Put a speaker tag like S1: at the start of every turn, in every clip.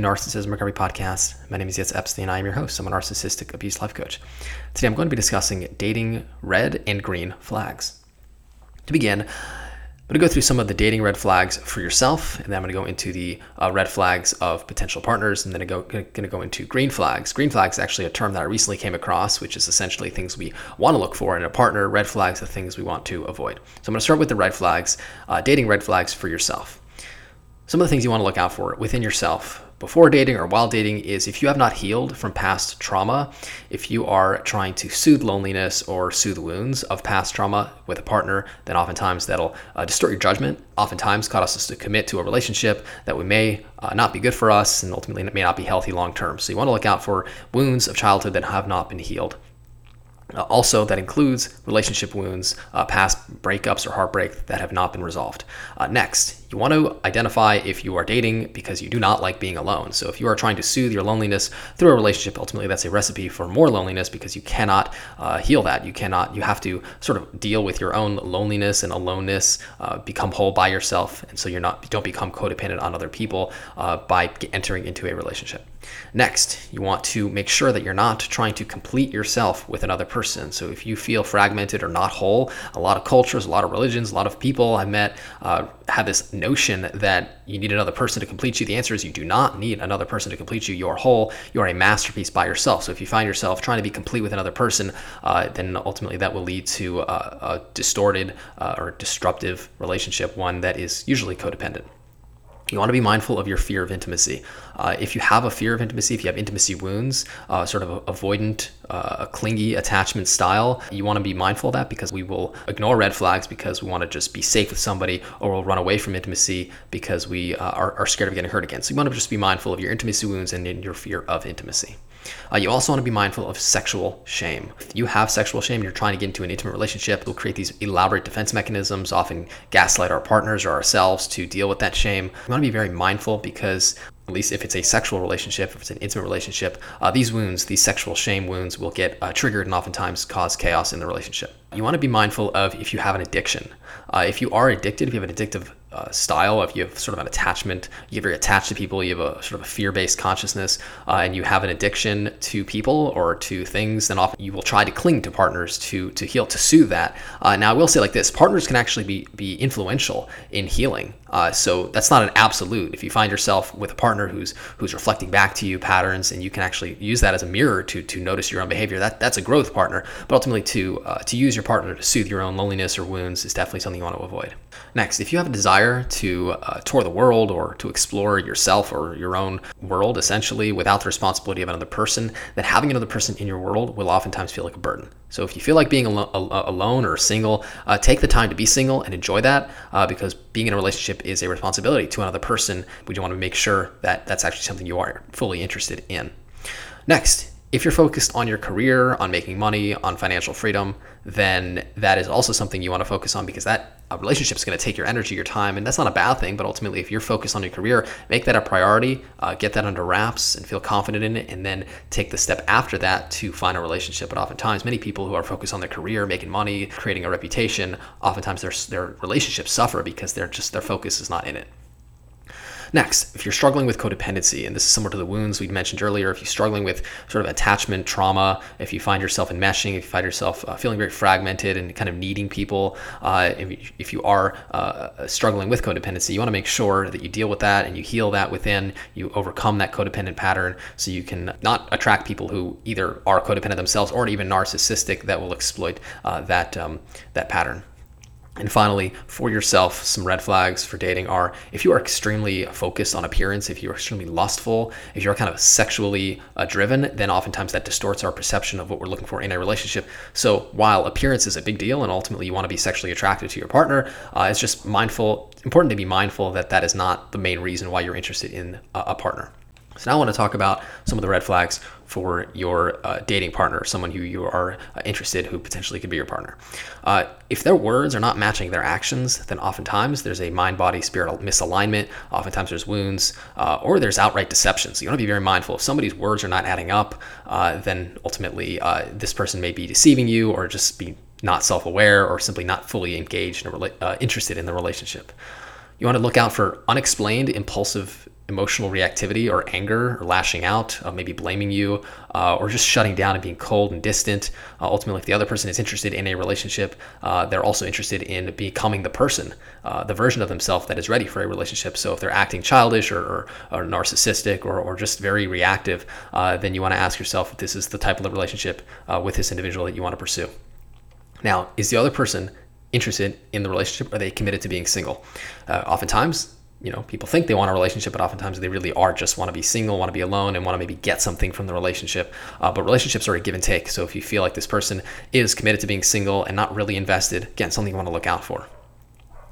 S1: Narcissism Recovery Podcast. My name is Yitz Epstein. And I am your host. I'm a narcissistic abuse life coach. Today I'm going to be discussing dating red and green flags. To begin, I'm going to go through some of the dating red flags for yourself, and then I'm going to go into the uh, red flags of potential partners, and then I'm going to go into green flags. Green flags is actually a term that I recently came across, which is essentially things we want to look for in a partner. Red flags are things we want to avoid. So I'm going to start with the red flags, uh, dating red flags for yourself. Some of the things you want to look out for within yourself before dating or while dating is if you have not healed from past trauma, if you are trying to soothe loneliness or soothe wounds of past trauma with a partner, then oftentimes that'll uh, distort your judgment. Oftentimes, cause us to commit to a relationship that we may uh, not be good for us and ultimately it may not be healthy long term. So you want to look out for wounds of childhood that have not been healed. Uh, also, that includes relationship wounds, uh, past breakups or heartbreak that have not been resolved. Uh, next, you want to identify if you are dating because you do not like being alone. So, if you are trying to soothe your loneliness through a relationship, ultimately that's a recipe for more loneliness because you cannot uh, heal that. You cannot, you have to sort of deal with your own loneliness and aloneness, uh, become whole by yourself. And so you're not, don't become codependent on other people uh, by entering into a relationship. Next, you want to make sure that you're not trying to complete yourself with another person. So if you feel fragmented or not whole, a lot of cultures, a lot of religions, a lot of people I met have this notion that you need another person to complete you. The answer is you do not need another person to complete you. You're whole. You are a masterpiece by yourself. So if you find yourself trying to be complete with another person, uh, then ultimately that will lead to uh, a distorted uh, or disruptive relationship, one that is usually codependent. You want to be mindful of your fear of intimacy. Uh, if you have a fear of intimacy, if you have intimacy wounds, uh, sort of avoidant, uh, clingy attachment style, you want to be mindful of that because we will ignore red flags because we want to just be safe with somebody or we'll run away from intimacy because we uh, are, are, scared of getting hurt again. So you want to just be mindful of your intimacy wounds and your fear of intimacy. Uh, you also want to be mindful of sexual shame. If you have sexual shame, you're trying to get into an intimate relationship, we'll create these elaborate defense mechanisms, often gaslight our partners or ourselves to deal with that shame. You want to be very mindful because at least if it's a sexual relationship, if it's an intimate relationship, uh, these wounds, these sexual shame wounds, will get uh, triggered and oftentimes cause chaos in the relationship. You want to be mindful of if you have an addiction. Uh, if you are addicted, if you have an addictive uh, style, if you have sort of an attachment, you're very attached to people, you have a sort of a fear-based consciousness, uh, and you have an addiction to people or to things, then often you will try to cling to partners to to heal, to soothe that. Uh, now, I will say like this: partners can actually be be influential in healing. Uh, so that's not an absolute. If you find yourself with a partner who's who's reflecting back to you patterns, and you can actually use that as a mirror to to notice your own behavior, that that's a growth partner. But ultimately, to uh, to use your partner to soothe your own loneliness or wounds is definitely something you want to avoid. Next, if you have a desire to uh, tour the world or to explore yourself or your own world, essentially without the responsibility of another person, then having another person in your world will oftentimes feel like a burden. So if you feel like being al- al- alone or single, uh, take the time to be single and enjoy that uh, because being in a relationship is a responsibility to another person. We want to make sure that that's actually something you are fully interested in. Next, if you're focused on your career, on making money, on financial freedom, then that is also something you want to focus on because that relationship is going to take your energy, your time, and that's not a bad thing. But ultimately, if you're focused on your career, make that a priority, uh, get that under wraps, and feel confident in it, and then take the step after that to find a relationship. But oftentimes, many people who are focused on their career, making money, creating a reputation, oftentimes their their relationships suffer because they're just their focus is not in it. Next, if you're struggling with codependency, and this is similar to the wounds we mentioned earlier, if you're struggling with sort of attachment trauma, if you find yourself enmeshing, if you find yourself uh, feeling very fragmented and kind of needing people, uh, if, if, you are uh, struggling with codependency, you want to make sure that you deal with that and you heal that within, you overcome that codependent pattern so you can not attract people who either are codependent themselves or even narcissistic that will exploit uh, that, um, that pattern. And finally, for yourself, some red flags for dating are if you are extremely focused on appearance, if you're extremely lustful, if you're kind of sexually uh, driven, then oftentimes that distorts our perception of what we're looking for in a relationship. So while appearance is a big deal and ultimately you want to be sexually attracted to your partner, uh, it's just mindful, important to be mindful that that is not the main reason why you're interested in a, a partner. So now I want to talk about some of the red flags for your uh, dating partner, someone who you are uh, interested, who potentially could be your partner. Uh, if their words are not matching their actions, then oftentimes there's a mind-body spirit misalignment. Oftentimes there's wounds, uh, or there's outright deception. So you want to be very mindful. If somebody's words are not adding up, uh, then ultimately uh, this person may be deceiving you, or just be not self-aware, or simply not fully engaged and interested in the relationship. You want to look out for unexplained, impulsive emotional reactivity or anger or lashing out, uh, maybe blaming you, uh, or just shutting down and being cold and distant. Uh, ultimately, if the other person is interested in a relationship, uh, they're also interested in becoming the person, uh, the version of themselves that is ready for a relationship. So if they're acting childish or, or, or narcissistic or, or just very reactive, uh, then you want to ask yourself if this is the type of relationship with this individual that you want to pursue. Now, is the other person interested in the relationship? Are they committed to being single? oftentimes, you know, people think they want a relationship, but oftentimes they really are just want to be single, want to be alone, and want to maybe get something from the relationship. Uh, but relationships are a give and take. So if you feel like this person is committed to being single and not really invested, again, something you want to look out for.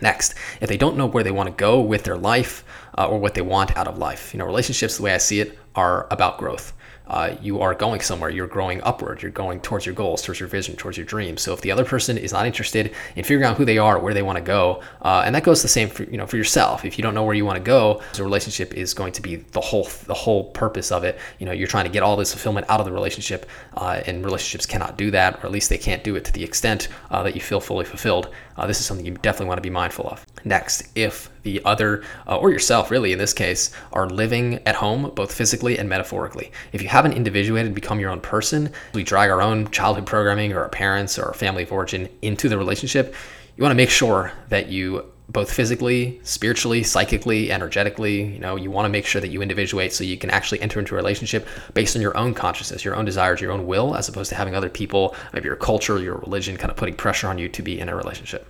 S1: Next, if they don't know where they want to go with their life uh, or what they want out of life, you know, relationships, the way I see it, are about growth uh, you are going somewhere. You're growing upward. You're going towards your goals, towards your vision, towards your dreams. So if the other person is not interested in figuring out who they are, where they want to go, uh, and that goes the same for you know for yourself. If you don't know where you want to go, the relationship is going to be the whole the whole purpose of it. You know, you're trying to get all this fulfillment out of the relationship, uh, and relationships cannot do that, or at least they can't do it to the extent uh, that you feel fully fulfilled. Uh, this is something you definitely want to be mindful of. Next, if the other, uh, or yourself really in this case, are living at home, both physically and metaphorically. If you haven't individuated, become your own person, we drag our own childhood programming or our parents or our family of origin into the relationship, you want to make sure that you both physically, spiritually, psychically, energetically, you know, you want to make sure that you individuate so you can actually enter into a relationship based on your own consciousness, your own desires, your own will, as opposed to having other people, maybe your culture, your religion, kind of putting pressure on you to be in a relationship.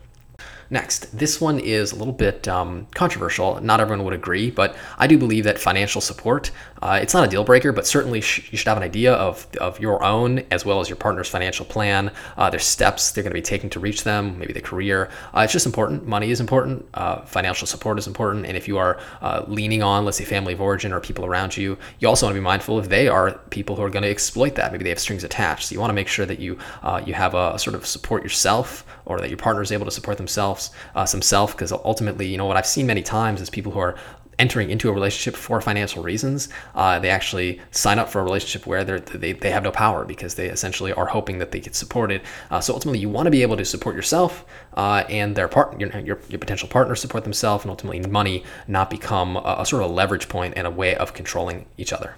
S1: Next, this one is a little bit um, controversial. Not everyone would agree, but I do believe that financial support, uh, it's not a deal breaker, but certainly sh- you should have an idea of, of your own as well as your partner's financial plan. Uh, there's steps they're going to be taking to reach them, maybe the career. Uh, it's just important. Money is important. Uh, financial support is important. And if you are uh, leaning on, let's say, family of origin or people around you, you also want to be mindful if they are people who are going to exploit that. Maybe they have strings attached. So you want to make sure that you, uh, you have a sort of support yourself or that your partner is able to support themselves, uh, some self, because ultimately, you know, what I've seen many times is people who are entering into a relationship for financial reasons, uh, they actually sign up for a relationship where they they have no power because they essentially are hoping that they get supported. Uh, so ultimately, you want to be able to support yourself uh, and their part, your, your, your, potential partner support themselves, and ultimately money not become a, a sort of a leverage point and a way of controlling each other.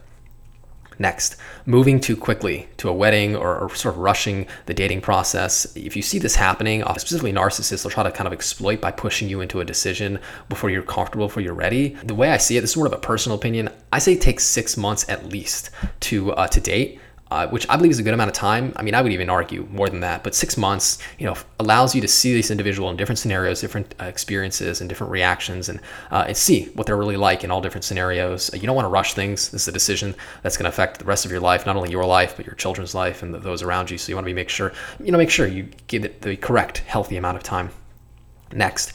S1: Next, moving too quickly to a wedding or, or, sort of rushing the dating process. If you see this happening, uh, specifically narcissists will try to kind of exploit by pushing you into a decision before you're comfortable, before you're ready. The way I see it, this is sort of a personal opinion. I say it takes six months at least to uh, to date uh, which I believe is a good amount of time. I mean, I would even argue more than that, but six months, you know, allows you to see this individual in different scenarios, different uh, experiences, and different reactions, and uh, and see what they're really like in all different scenarios. You don't want to rush things. This is a decision that's going to affect the rest of your life, not only your life but your children's life and the, those around you. So you want to be make sure, you know, make sure you give it the correct, healthy amount of time. Next,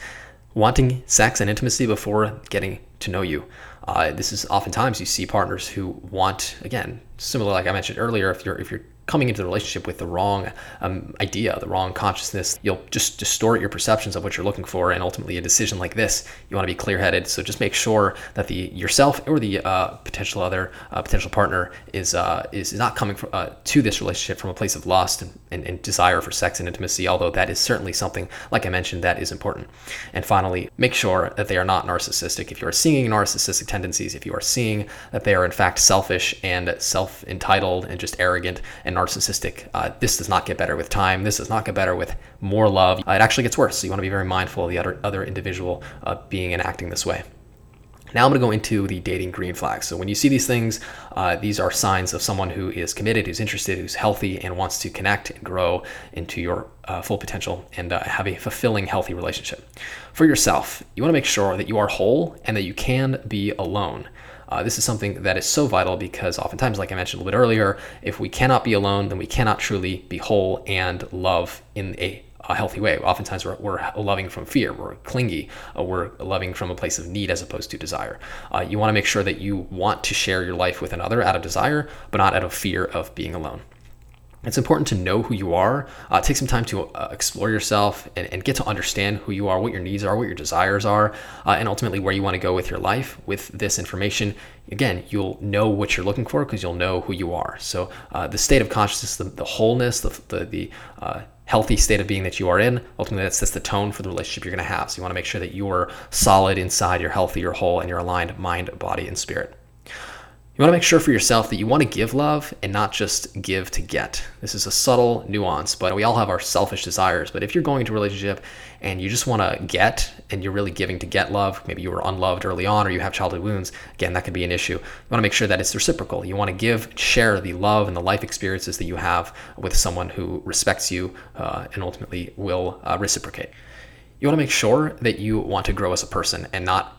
S1: wanting sex and intimacy before getting to know you. Uh, this is oftentimes you see partners who want, again, similar like I mentioned earlier, if you're if you're coming into the relationship with the wrong um, idea, the wrong consciousness, you'll just distort your perceptions of what you're looking for. And ultimately, a decision like this, you want to be clear-headed. So just make sure that the yourself or the uh, potential other uh, potential partner is uh, is not coming from, uh, to this relationship from a place of lust and, and, and desire for sex and intimacy. Although that is certainly something, like I mentioned, that is important. And finally, make sure that they are not narcissistic. If you are seeing narcissistic tendencies, if you are seeing that they are in fact selfish and self-entitled and just arrogant and narcissistic. Uh, this does not get better with time. This does not get better with more love. Uh, it actually gets worse. So you want to be very mindful of the other, other individual uh, being and acting this way. Now I'm going to go into the dating green flags. So when you see these things, uh, these are signs of someone who is committed, who's interested, who's healthy, and wants to connect and grow into your uh, full potential and uh, have a fulfilling, healthy relationship. For yourself, you want to make sure that you are whole and that you can be alone. Uh, this is something that is so vital because oftentimes, like I mentioned a little bit earlier, if we cannot be alone, then we cannot truly be whole and love in a a healthy way. Oftentimes, we're, we're loving from fear, we're clingy, uh, we're loving from a place of need as opposed to desire. Uh, you want to make sure that you want to share your life with another out of desire, but not out of fear of being alone. It's important to know who you are. Uh, take some time to uh, explore yourself and, and, get to understand who you are, what your needs are, what your desires are, uh, and ultimately where you want to go with your life. With this information, again, you'll know what you're looking for because you'll know who you are. So uh, the state of consciousness, the, the wholeness, the, the, the uh, healthy state of being that you are in. Ultimately, that sets the tone for the relationship you're going to have. So you want to make sure that you're solid inside, you're healthy, you're whole, and you're aligned mind, body, and spirit. You want to make sure for yourself that you want to give love and not just give to get. This is a subtle nuance, but we all have our selfish desires. But if you're going to a relationship and you just want to get and you're really giving to get love, maybe you were unloved early on or you have childhood wounds, again, that could be an issue. You want to make sure that it's reciprocal. You want to give, share the love and the life experiences that you have with someone who respects you uh, and ultimately will uh, reciprocate. You want to make sure that you want to grow as a person and not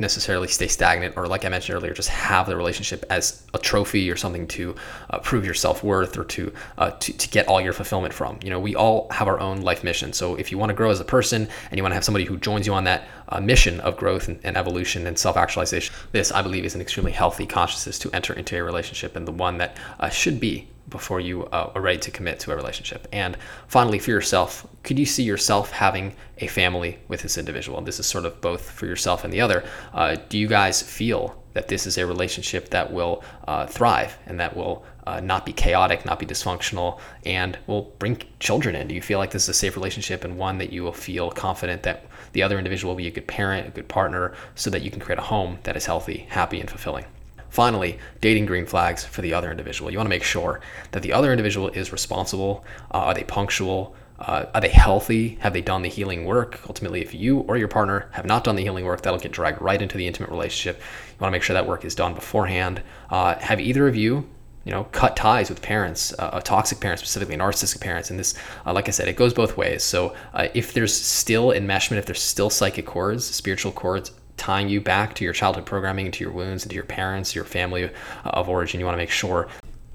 S1: necessarily stay stagnant or like i mentioned earlier just have the relationship as a trophy or something to uh, prove your self-worth or to, uh, to to get all your fulfillment from. You know we all have our own life mission. So if you want to grow as a person and you want to have somebody who joins you on that uh, mission of growth and, and evolution and self-actualization this i believe is an extremely healthy consciousness to enter into a relationship and the one that uh, should be before you uh, are ready to commit to a relationship. And finally, for yourself, could you see yourself having a family with this individual? And this is sort of both for yourself and the other. Uh, do you guys feel that this is a relationship that will uh, thrive and that will uh, not be chaotic, not be dysfunctional, and will bring children in? Do you feel like this is a safe relationship and one that you will feel confident that the other individual will be a good parent, a good partner, so that you can create a home that is healthy, happy, and fulfilling? Finally, dating green flags for the other individual. You want to make sure that the other individual is responsible. Uh, are they punctual? Uh, are they healthy? Have they done the healing work? Ultimately, if you or your partner have not done the healing work, that'll get dragged right into the intimate relationship. You want to make sure that work is done beforehand. Uh, have either of you you know, cut ties with parents, uh, toxic parents, specifically narcissistic parents. And this, uh, like I said, it goes both ways. So uh, if there's still enmeshment, if there's still psychic cords, spiritual cords tying you back to your childhood programming, to your wounds, to your parents, your family of origin. You want to make sure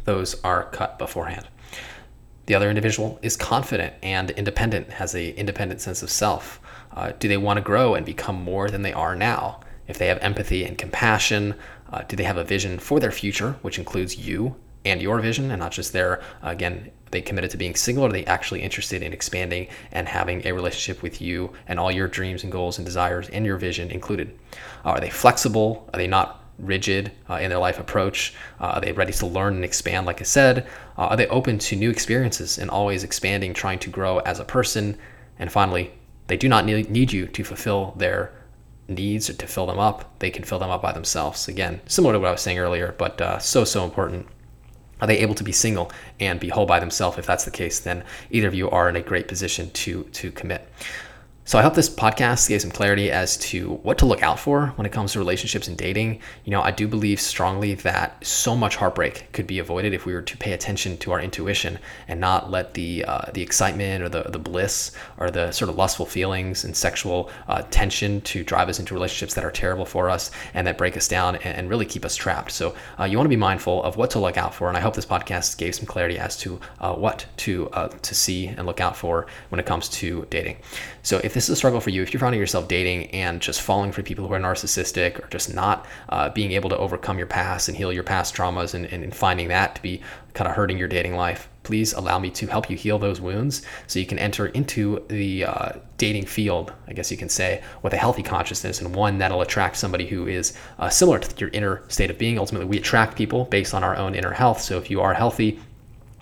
S1: those are cut beforehand. The other individual is confident and independent, has a independent sense of self. Uh, do they want to grow and become more than they are now? If they have empathy and compassion, uh, do they have a vision for their future, which includes you and your vision, and not just their again they committed to being single are they actually interested in expanding and having a relationship with you and all your dreams and goals and desires and your vision included are they flexible are they not rigid uh, in their life approach? Uh, are they ready to learn and expand like i said? Uh, are they open to new experiences and always expanding trying to grow as a person? And finally they do not need, you to fulfill their needs or to fill them up. They can fill them up by themselves. Again similar to what i was saying earlier but uh, so so important. Are they able to be single and be whole by themselves? If that's the case, then either of you are in a great position to to commit. So I hope this podcast gave some clarity as to what to look out for when it comes to relationships and dating. You know, I do believe strongly that so much heartbreak could be avoided if we were to pay attention to our intuition and not let the uh, the excitement or the the bliss or the sort of lustful feelings and sexual uh, tension to drive us into relationships that are terrible for us and that break us down and, and really keep us trapped. So uh, you want to be mindful of what to look out for, and I hope this podcast gave some clarity as to uh, what to uh, to see and look out for when it comes to dating. So if this is a struggle for you, if you're finding yourself dating and just falling for people who are narcissistic or just not uh, being able to overcome your past and heal your past traumas and, and finding that to be kind of hurting your dating life, please allow me to help you heal those wounds so you can enter into the uh, dating field, I guess you can say, with a healthy consciousness and one that'll attract somebody who is uh, similar to your inner state of being. Ultimately, we attract people based on our own inner health. So if you are healthy,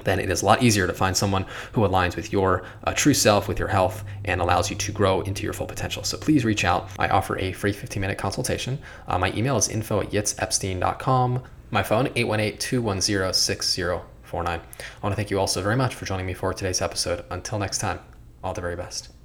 S1: then it is a lot easier to find someone who aligns with your uh, true self, with your health, and allows you to grow into your full potential. So please reach out. I offer a free 15 minute consultation. Uh, my email is info at yitzepstein.com. My phone, 818 210 6049. I want to thank you all so very much for joining me for today's episode. Until next time, all the very best.